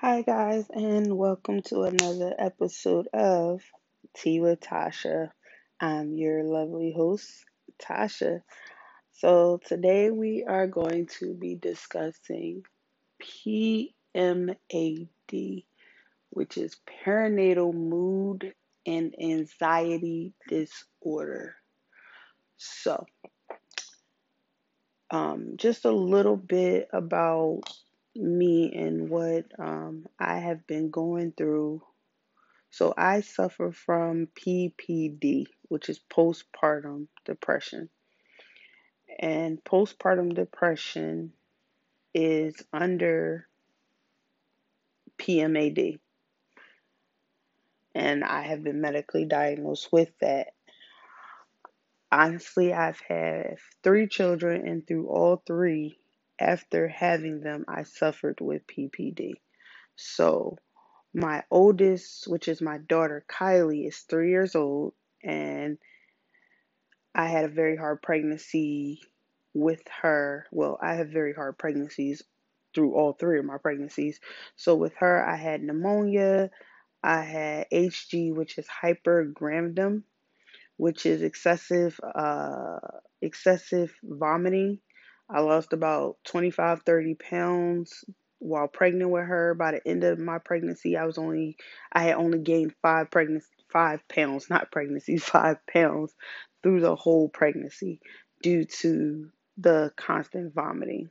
Hi, guys, and welcome to another episode of Tea with Tasha. I'm your lovely host, Tasha. So, today we are going to be discussing PMAD, which is perinatal mood and anxiety disorder. So, um, just a little bit about me and what um, I have been going through. So, I suffer from PPD, which is postpartum depression. And postpartum depression is under PMAD. And I have been medically diagnosed with that. Honestly, I've had three children, and through all three, after having them, I suffered with PPD. So, my oldest, which is my daughter Kylie, is three years old, and I had a very hard pregnancy with her. Well, I have very hard pregnancies through all three of my pregnancies. So, with her, I had pneumonia, I had HG, which is hypergravidum, which is excessive uh, excessive vomiting. I lost about 25, 30 pounds while pregnant with her. By the end of my pregnancy, I was only I had only gained five pregnancy five pounds, not pregnancy, five pounds through the whole pregnancy due to the constant vomiting.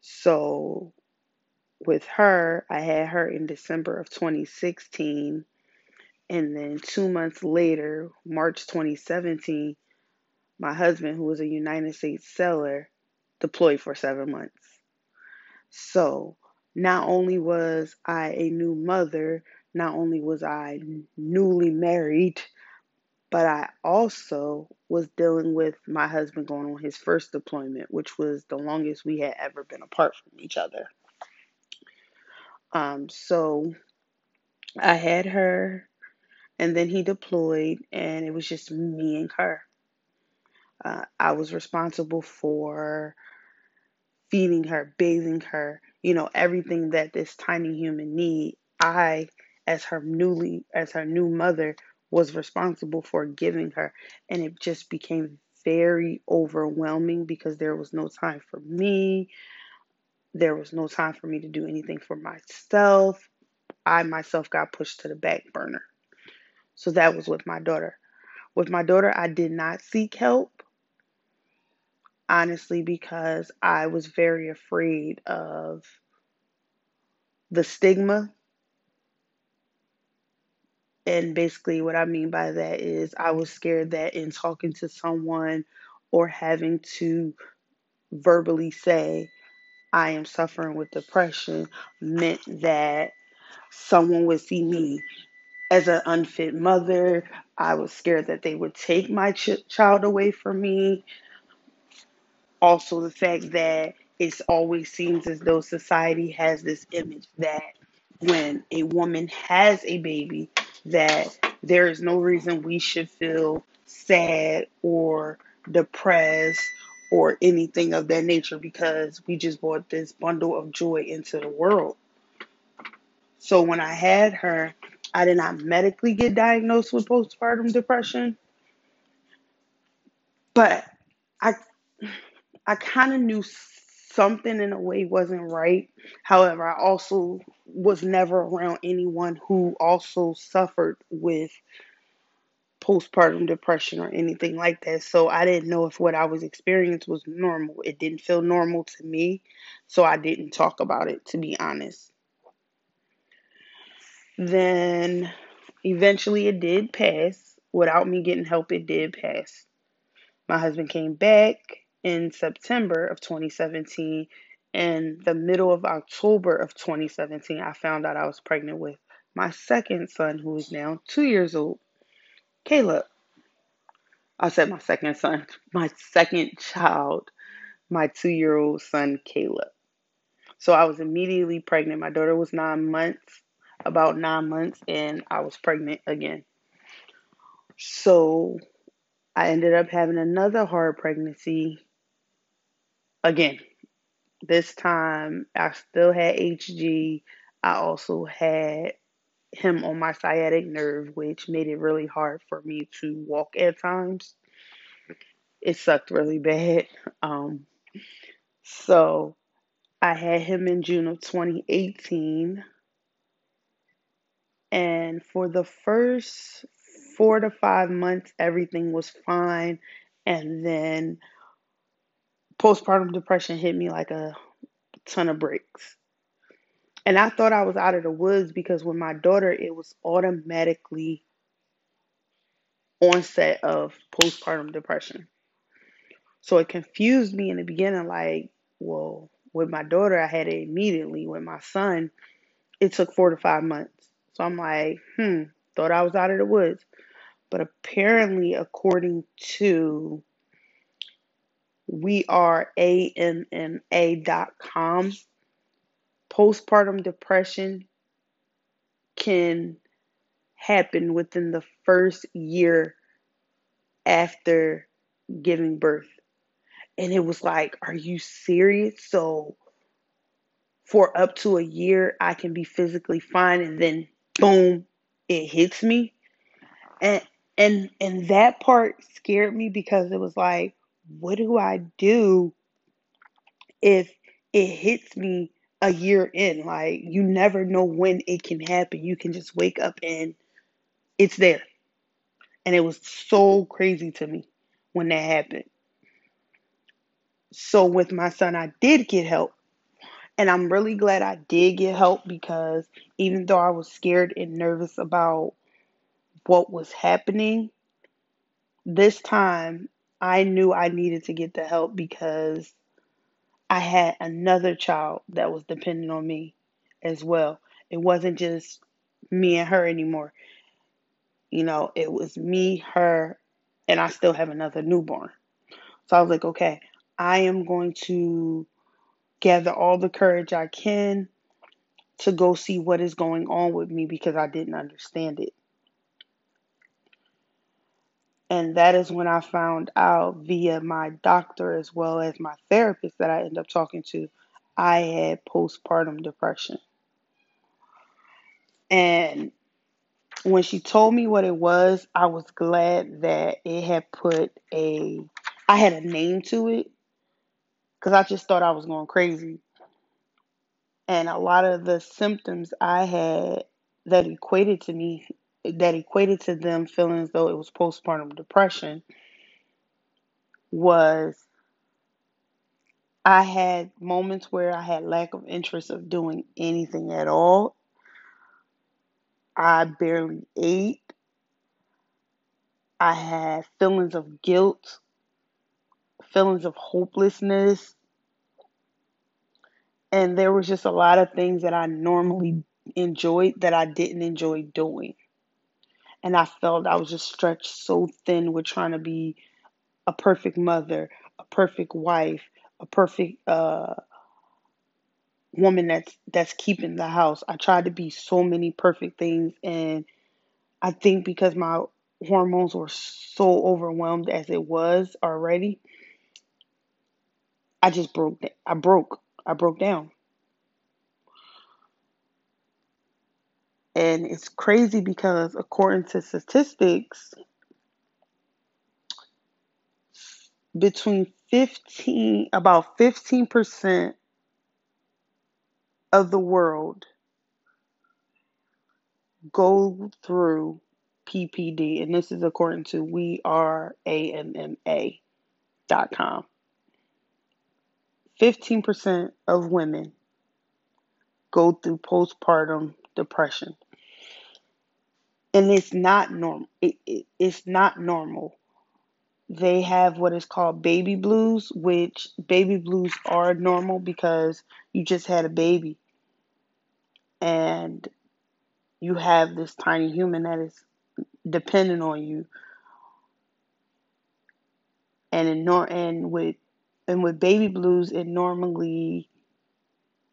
So with her, I had her in December of 2016 and then 2 months later, March 2017, my husband who was a United States sailor deployed for 7 months. So, not only was I a new mother, not only was I newly married, but I also was dealing with my husband going on his first deployment, which was the longest we had ever been apart from each other. Um, so I had her, and then he deployed, and it was just me and her. Uh, I was responsible for feeding her, bathing her, you know, everything that this tiny human need. I, as her newly, as her new mother, was responsible for giving her, and it just became very overwhelming because there was no time for me. There was no time for me to do anything for myself. I myself got pushed to the back burner. So that was with my daughter. With my daughter, I did not seek help honestly because I was very afraid of the stigma. And basically, what I mean by that is I was scared that in talking to someone or having to verbally say, I am suffering with depression, meant that someone would see me as an unfit mother. I was scared that they would take my ch- child away from me. Also, the fact that it always seems as though society has this image that when a woman has a baby, that there is no reason we should feel sad or depressed or anything of that nature because we just brought this bundle of joy into the world. So when I had her, I did not medically get diagnosed with postpartum depression, but I I kind of knew something in a way wasn't right. However, I also was never around anyone who also suffered with postpartum depression or anything like that. So I didn't know if what I was experiencing was normal. It didn't feel normal to me, so I didn't talk about it to be honest. Then eventually it did pass. Without me getting help, it did pass. My husband came back in September of 2017. In the middle of October of 2017, I found out I was pregnant with my second son, who is now two years old, Caleb. I said my second son, my second child, my two year old son, Caleb. So I was immediately pregnant. My daughter was nine months, about nine months, and I was pregnant again. So I ended up having another hard pregnancy again. This time I still had HG. I also had him on my sciatic nerve, which made it really hard for me to walk at times. It sucked really bad. Um, so I had him in June of 2018. And for the first four to five months, everything was fine. And then postpartum depression hit me like a ton of bricks. And I thought I was out of the woods because with my daughter, it was automatically onset of postpartum depression. So it confused me in the beginning like, well, with my daughter, I had it immediately. With my son, it took four to five months. So I'm like, hmm, thought I was out of the woods. But apparently, according to we are AMMA.com, postpartum depression can happen within the first year after giving birth. And it was like, are you serious? So for up to a year, I can be physically fine, and then boom, it hits me. And and and that part scared me because it was like, what do I do if it hits me a year in? Like you never know when it can happen. You can just wake up and it's there. And it was so crazy to me when that happened. So with my son, I did get help. And I'm really glad I did get help because even though I was scared and nervous about what was happening, this time I knew I needed to get the help because I had another child that was dependent on me as well. It wasn't just me and her anymore. You know, it was me, her, and I still have another newborn. So I was like, okay, I am going to gather all the courage I can to go see what is going on with me because I didn't understand it. And that is when I found out via my doctor as well as my therapist that I ended up talking to, I had postpartum depression. And when she told me what it was, I was glad that it had put a, I had a name to it because I just thought I was going crazy. And a lot of the symptoms I had that equated to me, that equated to them feeling as though it was postpartum depression, was I had moments where I had lack of interest of doing anything at all. I barely ate. I had feelings of guilt, feelings of hopelessness, and there was just a lot of things that I normally enjoyed that I didn't enjoy doing. And I felt I was just stretched so thin with trying to be a perfect mother, a perfect wife, a perfect uh, woman that's that's keeping the house. I tried to be so many perfect things and I think because my hormones were so overwhelmed as it was already, I just broke I broke. I broke down. And it's crazy because according to statistics, between 15 about 15% of the world go through PPD, and this is according to we are AMMA.com. 15% of women go through postpartum depression. And it's not normal. It, it, it's not normal. They have what is called baby blues, which baby blues are normal because you just had a baby. And you have this tiny human that is dependent on you. And in nor and with and with baby blues, it normally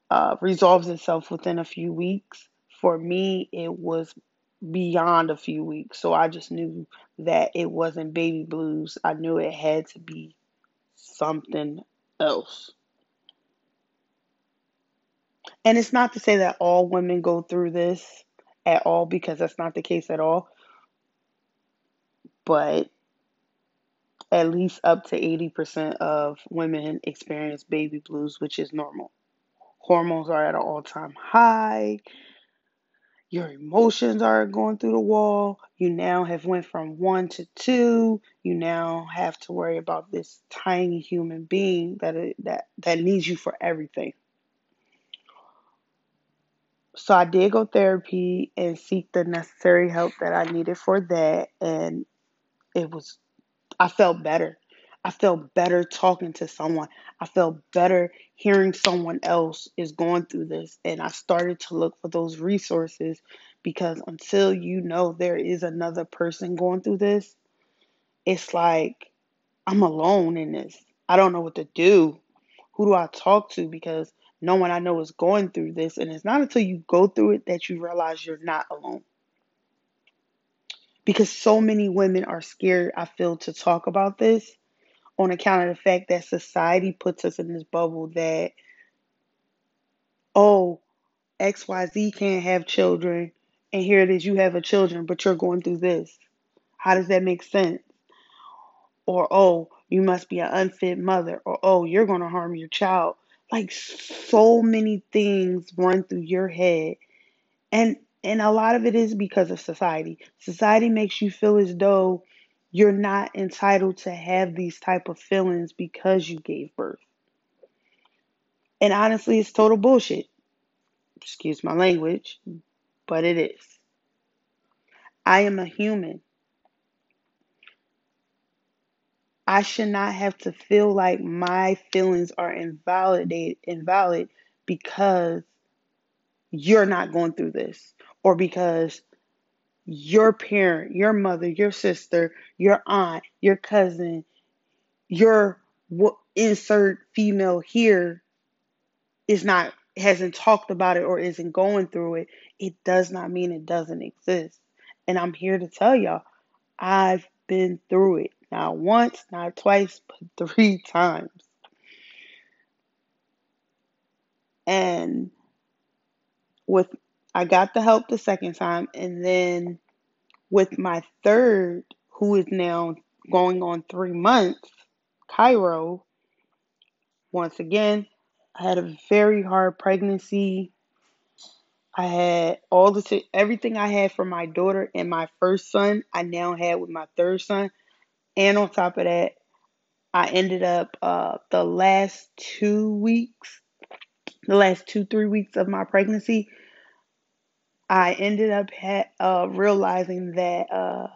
uh, resolves itself within a few weeks. For me, it was beyond a few weeks, so I just knew that it wasn't baby blues. I knew it had to be something else. And it's not to say that all women go through this at all, because that's not the case at all. But at least up to 80% of women experience baby blues, which is normal. Hormones are at an all time high. Your emotions are going through the wall. You now have went from one to two. You now have to worry about this tiny human being that that that needs you for everything. So I did go therapy and seek the necessary help that I needed for that, and it was I felt better. I felt better talking to someone. I felt better hearing someone else is going through this. And I started to look for those resources because until you know there is another person going through this, it's like I'm alone in this. I don't know what to do. Who do I talk to? Because no one I know is going through this. And it's not until you go through it that you realize you're not alone because so many women are scared, I feel, to talk about this on account of the fact that society puts us in this bubble that, oh, XYZ can't have children, and here it is, you have a children, but you're going through this. How does that make sense? Or, oh, you must be an unfit mother, or, oh, you're going to harm your child. Like, so many things run through your head. And and a lot of it is because of society. Society makes you feel as though you're not entitled to have these type of feelings because you gave birth. And honestly, it's total bullshit. Excuse my language, but it is. I am a human. I should not have to feel like my feelings are invalidated invalid because you're not going through this or because your parent, your mother, your sister, your aunt, your cousin, your insert female here is not hasn't talked about it or isn't going through it, it does not mean it doesn't exist. And I'm here to tell y'all, I've been through it. Not once, not twice, but three times. And with I got the help the second time and then with my third, who is now going on three months, Cairo, once again, I had a very hard pregnancy. I had all the everything I had for my daughter and my first son, I now had with my third son. And on top of that, I ended up uh, the last two weeks, the last two, three weeks of my pregnancy, I ended up ha- uh, realizing that, uh,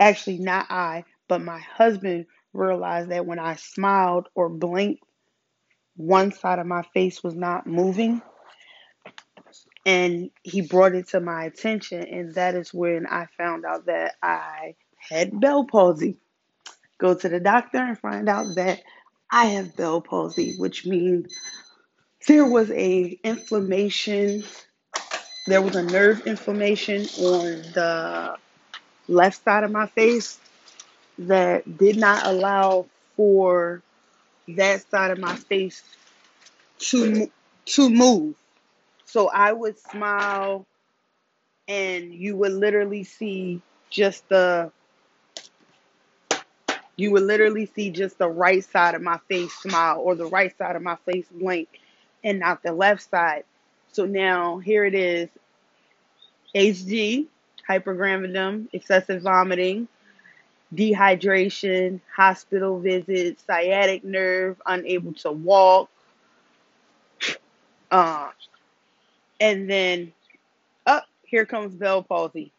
actually, not I, but my husband realized that when I smiled or blinked, one side of my face was not moving. And he brought it to my attention, and that is when I found out that I had Bell palsy. Go to the doctor and find out that I have Bell palsy, which means there was a inflammation there was a nerve inflammation on the left side of my face that did not allow for that side of my face to to move. So I would smile and you would literally see just the you would literally see just the right side of my face smile or the right side of my face blink and not the left side. So now here it is HG, hypergravidum, excessive vomiting, dehydration, hospital visits, sciatic nerve, unable to walk. Uh, and then up oh, here comes Bell palsy.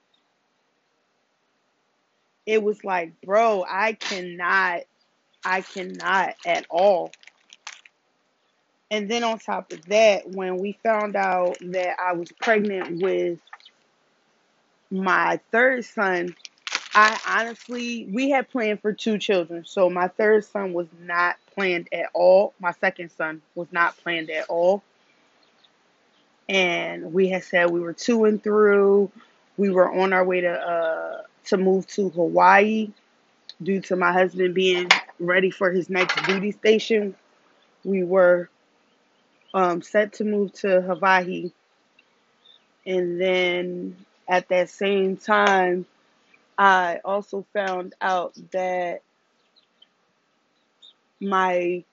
It was like, bro, I cannot, I cannot at all. And then on top of that, when we found out that I was pregnant with my third son, I honestly, we had planned for two children. So my third son was not planned at all. My second son was not planned at all. And we had said we were two and through. We were on our way to uh, to move to Hawaii due to my husband being ready for his next duty station. We were um, set to move to Hawaii. And then at that same time, I also found out that my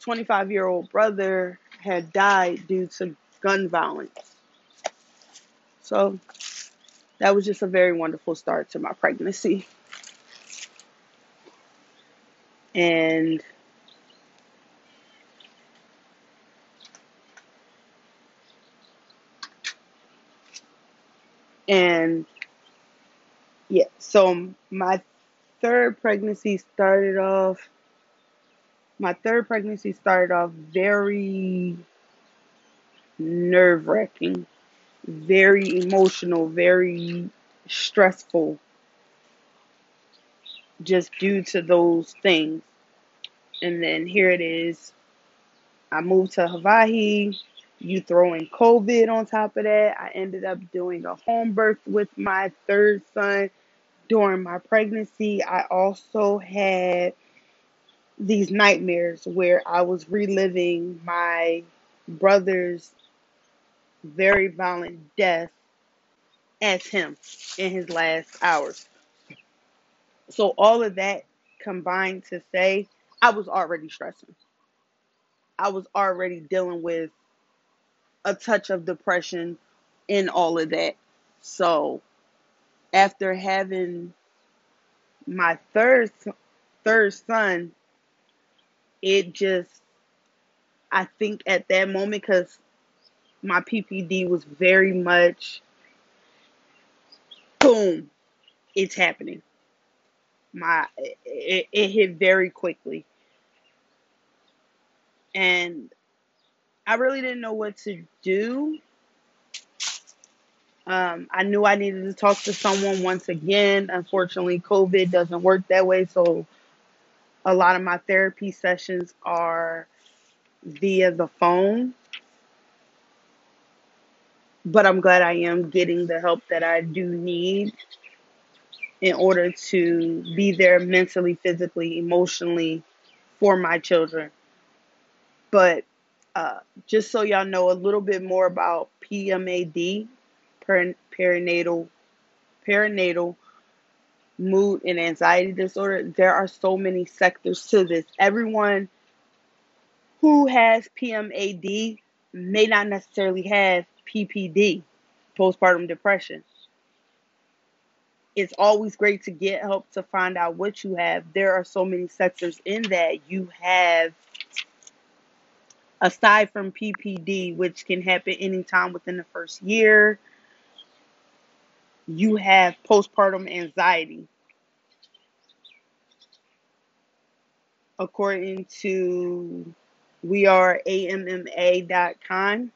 25 year old brother had died due to gun violence. So that was just a very wonderful start to my pregnancy. And and yeah, so my third pregnancy started off my third pregnancy started off very nerve wracking, very emotional, very stressful, just due to those things. And then here it is. I moved to Hawaii. You throw in COVID on top of that. I ended up doing a home birth with my third son during my pregnancy. I also had these nightmares where I was reliving my brother's very violent death as him in his last hours. So all of that combined to say I was already stressing. I was already dealing with a touch of depression in all of that. So after having my third third son, it just I think at that moment because my PPD was very much boom, it's happening. My it, it hit very quickly, and I really didn't know what to do. Um, I knew I needed to talk to someone once again. Unfortunately, COVID doesn't work that way, so a lot of my therapy sessions are via the phone. But I'm glad I am getting the help that I do need in order to be there mentally, physically, emotionally for my children. But uh, just so y'all know a little bit more about PMAD, perinatal perinatal mood and anxiety disorder. There are so many sectors to this. Everyone who has PMAD may not necessarily have PPD, postpartum depression. It's always great to get help to find out what you have. There are so many sectors in that. You have, aside from PPD, which can happen anytime within the first year, you have postpartum anxiety. According to we are AMMA.com,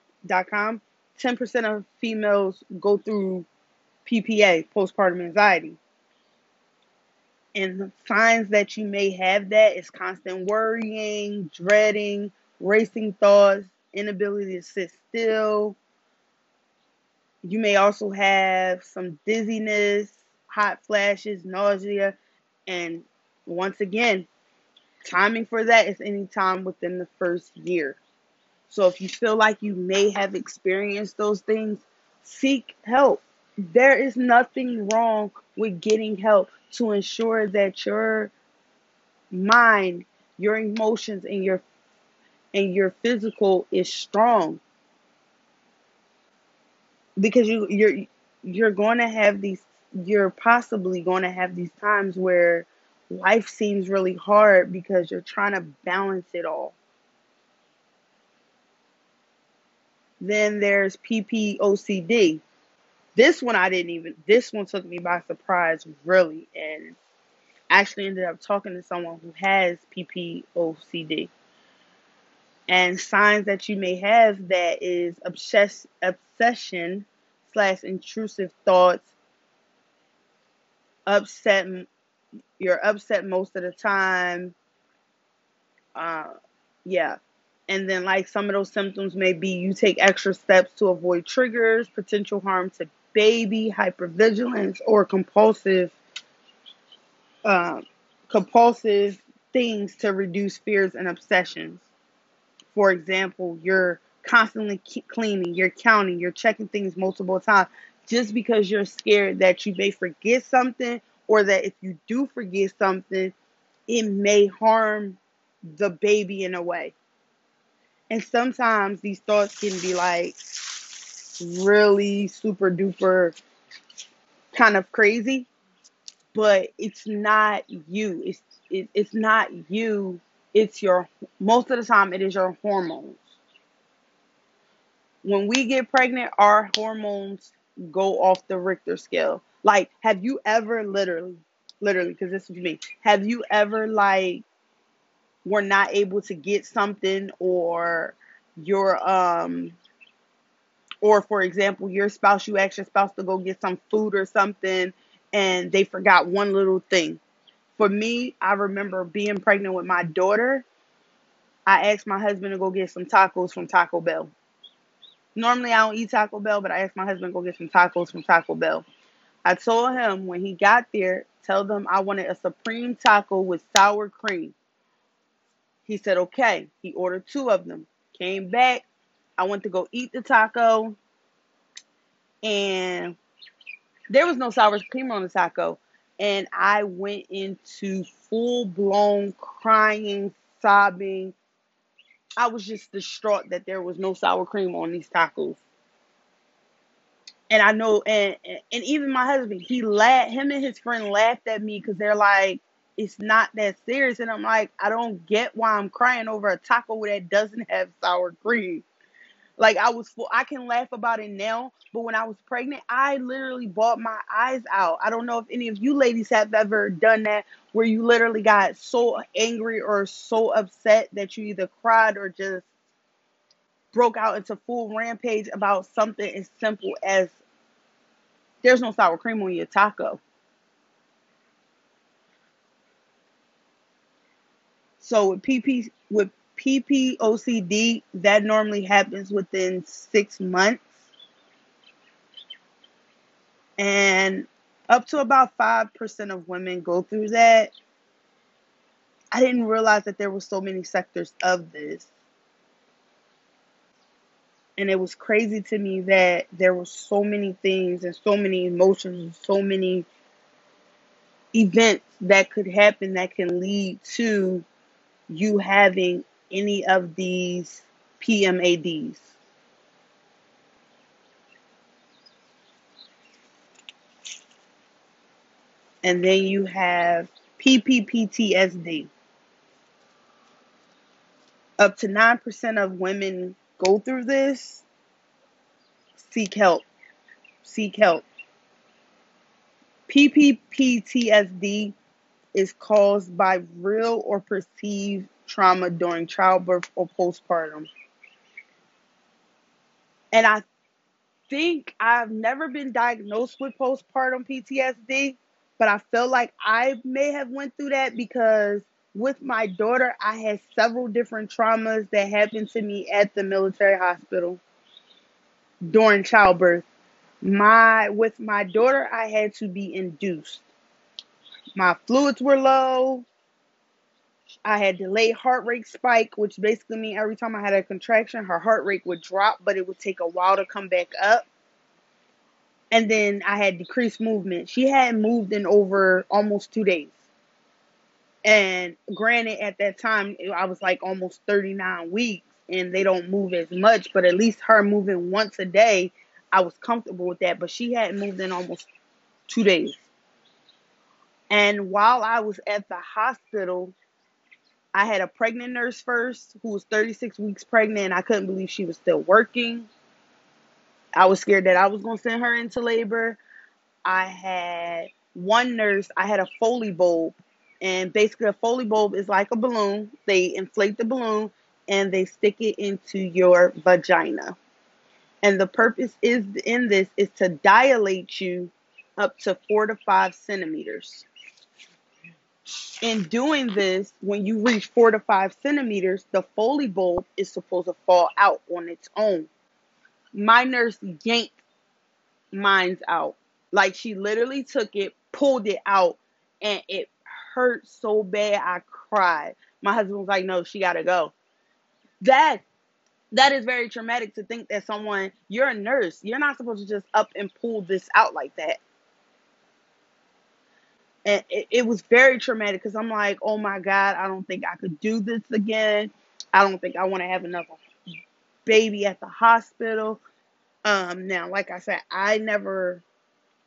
.com, 10% of females go through PPA, postpartum anxiety. And signs that you may have that is constant worrying, dreading, racing thoughts, inability to sit still, you may also have some dizziness, hot flashes, nausea, and once again, timing for that is any time within the first year. So if you feel like you may have experienced those things, seek help. There is nothing wrong with getting help to ensure that your mind, your emotions, and your and your physical is strong because you you're you're going to have these you're possibly going to have these times where life seems really hard because you're trying to balance it all. Then there's PPOCD. This one I didn't even this one took me by surprise really and actually ended up talking to someone who has PPOCD and signs that you may have that is obsess- obsession slash intrusive thoughts upset you're upset most of the time uh yeah. And then like some of those symptoms may be you take extra steps to avoid triggers potential harm to baby hypervigilance or compulsive uh, compulsive things to reduce fears and obsessions for example, you're constantly cleaning, you're counting, you're checking things multiple times just because you're scared that you may forget something or that if you do forget something, it may harm the baby in a way. And sometimes these thoughts can be like really super duper kind of crazy, but it's not you. It's it, it's not you. It's your most of the time it is your hormones. When we get pregnant, our hormones go off the Richter scale. Like, have you ever literally, literally, because this is me, have you ever like were not able to get something or your um or for example your spouse you asked your spouse to go get some food or something and they forgot one little thing for me i remember being pregnant with my daughter. I asked my husband to go get some tacos from taco bell. Normally i don't eat taco bell but i asked my husband to go get some tacos from taco bell. I told him when he got there tell them i wanted a supreme taco with sour cream. He said okay. He ordered two of them. Came back. I went to go eat the taco, and there was no sour cream on the taco. And I went into full blown crying, sobbing. I was just distraught that there was no sour cream on these tacos. And I know, and and even my husband, he laughed. Him and his friend laughed at me because they're like, "It's not that serious." And I'm like, I don't get why I'm crying over a taco that doesn't have sour cream. Like I was full, I can laugh about it now, but when I was pregnant, I literally bought my eyes out. I don't know if any of you ladies have ever done that where you literally got so angry or so upset that you either cried or just broke out into full rampage about something as simple as there's no sour cream on your taco. So with PP with PPOCD, that normally happens within six months. And up to about 5% of women go through that. I didn't realize that there were so many sectors of this. And it was crazy to me that there were so many things and so many emotions and so many events that could happen that can lead to you having any of these PMADs. And then you have PPPTSD. Up to 9% of women go through this. Seek help. Seek help. PPPTSD is caused by real or perceived trauma during childbirth or postpartum. And I think I've never been diagnosed with postpartum PTSD, but I feel like I may have went through that because with my daughter, I had several different traumas that happened to me at the military hospital during childbirth. My with my daughter, I had to be induced. My fluids were low. I had delayed heart rate spike, which basically means every time I had a contraction, her heart rate would drop, but it would take a while to come back up. And then I had decreased movement. She hadn't moved in over almost two days. And granted, at that time, I was like almost 39 weeks and they don't move as much, but at least her moving once a day, I was comfortable with that. But she hadn't moved in almost two days. And while I was at the hospital, I had a pregnant nurse first who was 36 weeks pregnant. I couldn't believe she was still working. I was scared that I was going to send her into labor. I had one nurse, I had a Foley bulb. And basically, a Foley bulb is like a balloon. They inflate the balloon and they stick it into your vagina. And the purpose is in this is to dilate you up to four to five centimeters in doing this, when you reach four to five centimeters, the Foley bulb is supposed to fall out on its own. My nurse yanked mine's out. Like she literally took it, pulled it out, and it hurt so bad I cried. My husband was like, No, she gotta go. That That is very traumatic to think that someone, you're a nurse, you're not supposed to just up and pull this out like that. And it, it was very traumatic because I'm like, oh my God, I don't think I could do this again. I don't think I want to have another baby at the hospital. Um, now, like I said, I never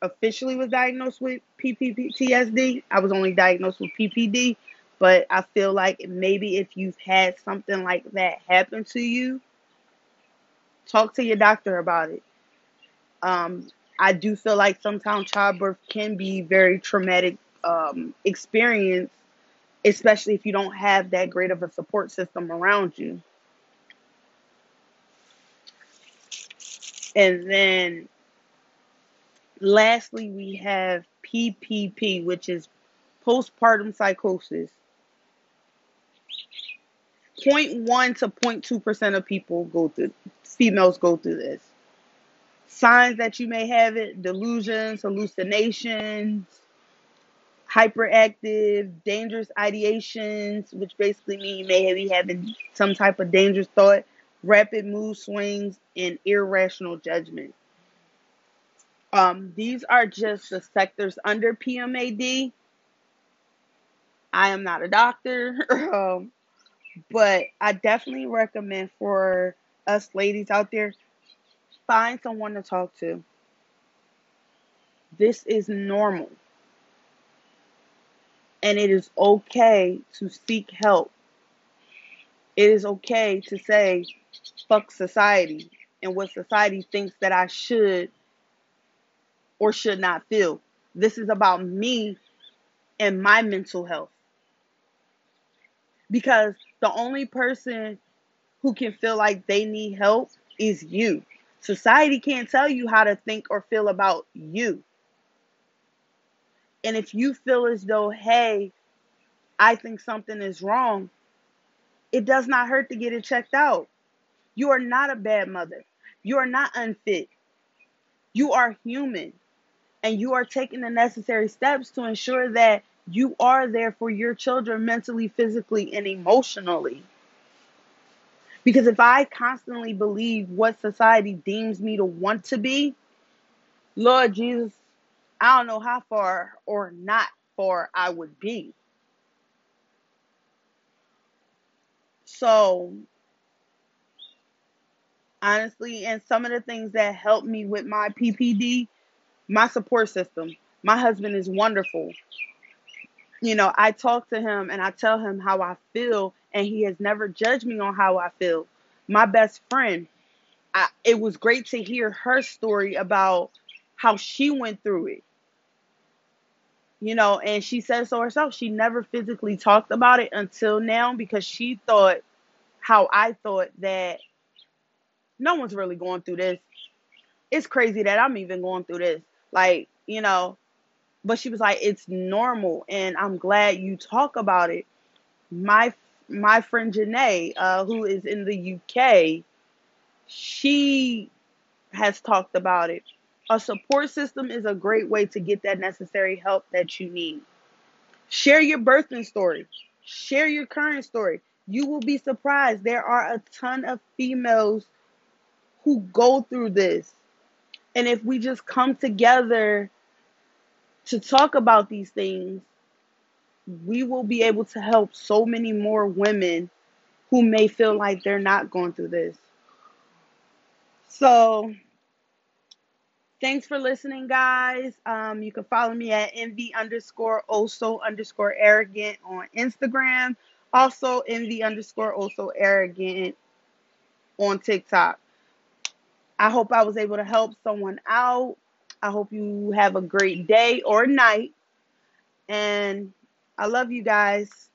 officially was diagnosed with PPTSD. I was only diagnosed with PPD, but I feel like maybe if you've had something like that happen to you, talk to your doctor about it. Um, I do feel like sometimes childbirth can be very traumatic um, experience, especially if you don't have that great of a support system around you. And then lastly, we have PPP, which is postpartum psychosis. 0.1 to 0.2% of people go through, females go through this. Signs that you may have it delusions, hallucinations, hyperactive, dangerous ideations, which basically mean you may be having some type of dangerous thought, rapid mood swings, and irrational judgment. Um, these are just the sectors under PMAD. I am not a doctor, um, but I definitely recommend for us ladies out there find someone to talk to. This is normal. And it is okay to seek help. It is okay to say, fuck society and what society thinks that I should or should not feel. This is about me and my mental health. Because the only person who can feel like they need help is you. Society can't tell you how to think or feel about you. And if you feel as though, hey, I think something is wrong, it does not hurt to get it checked out. You are not a bad mother. You are not unfit. You are human and you are taking the necessary steps to ensure that you are there for your children mentally, physically, and emotionally. Because if I constantly believe what society deems me to want to be, Lord Jesus, I don't know how far or not far I would be. So, honestly, and some of the things that helped me with my PPD my support system. My husband is wonderful. You know, I talk to him and I tell him how I feel, and he has never judged me on how I feel. My best friend, I, it was great to hear her story about how she went through it. You know, and she said so herself. She never physically talked about it until now because she thought how I thought that no one's really going through this. It's crazy that I'm even going through this. Like, you know, but she was like, it's normal, and I'm glad you talk about it. My my friend Janae, uh, who is in the UK, she has talked about it. A support system is a great way to get that necessary help that you need. Share your birthing story. Share your current story. You will be surprised. There are a ton of females who go through this and if we just come together to talk about these things, we will be able to help so many more women who may feel like they're not going through this. So, thanks for listening, guys. Um, you can follow me at envy underscore also underscore arrogant on Instagram. Also, envy underscore also arrogant on TikTok. I hope I was able to help someone out. I hope you have a great day or night. And I love you guys.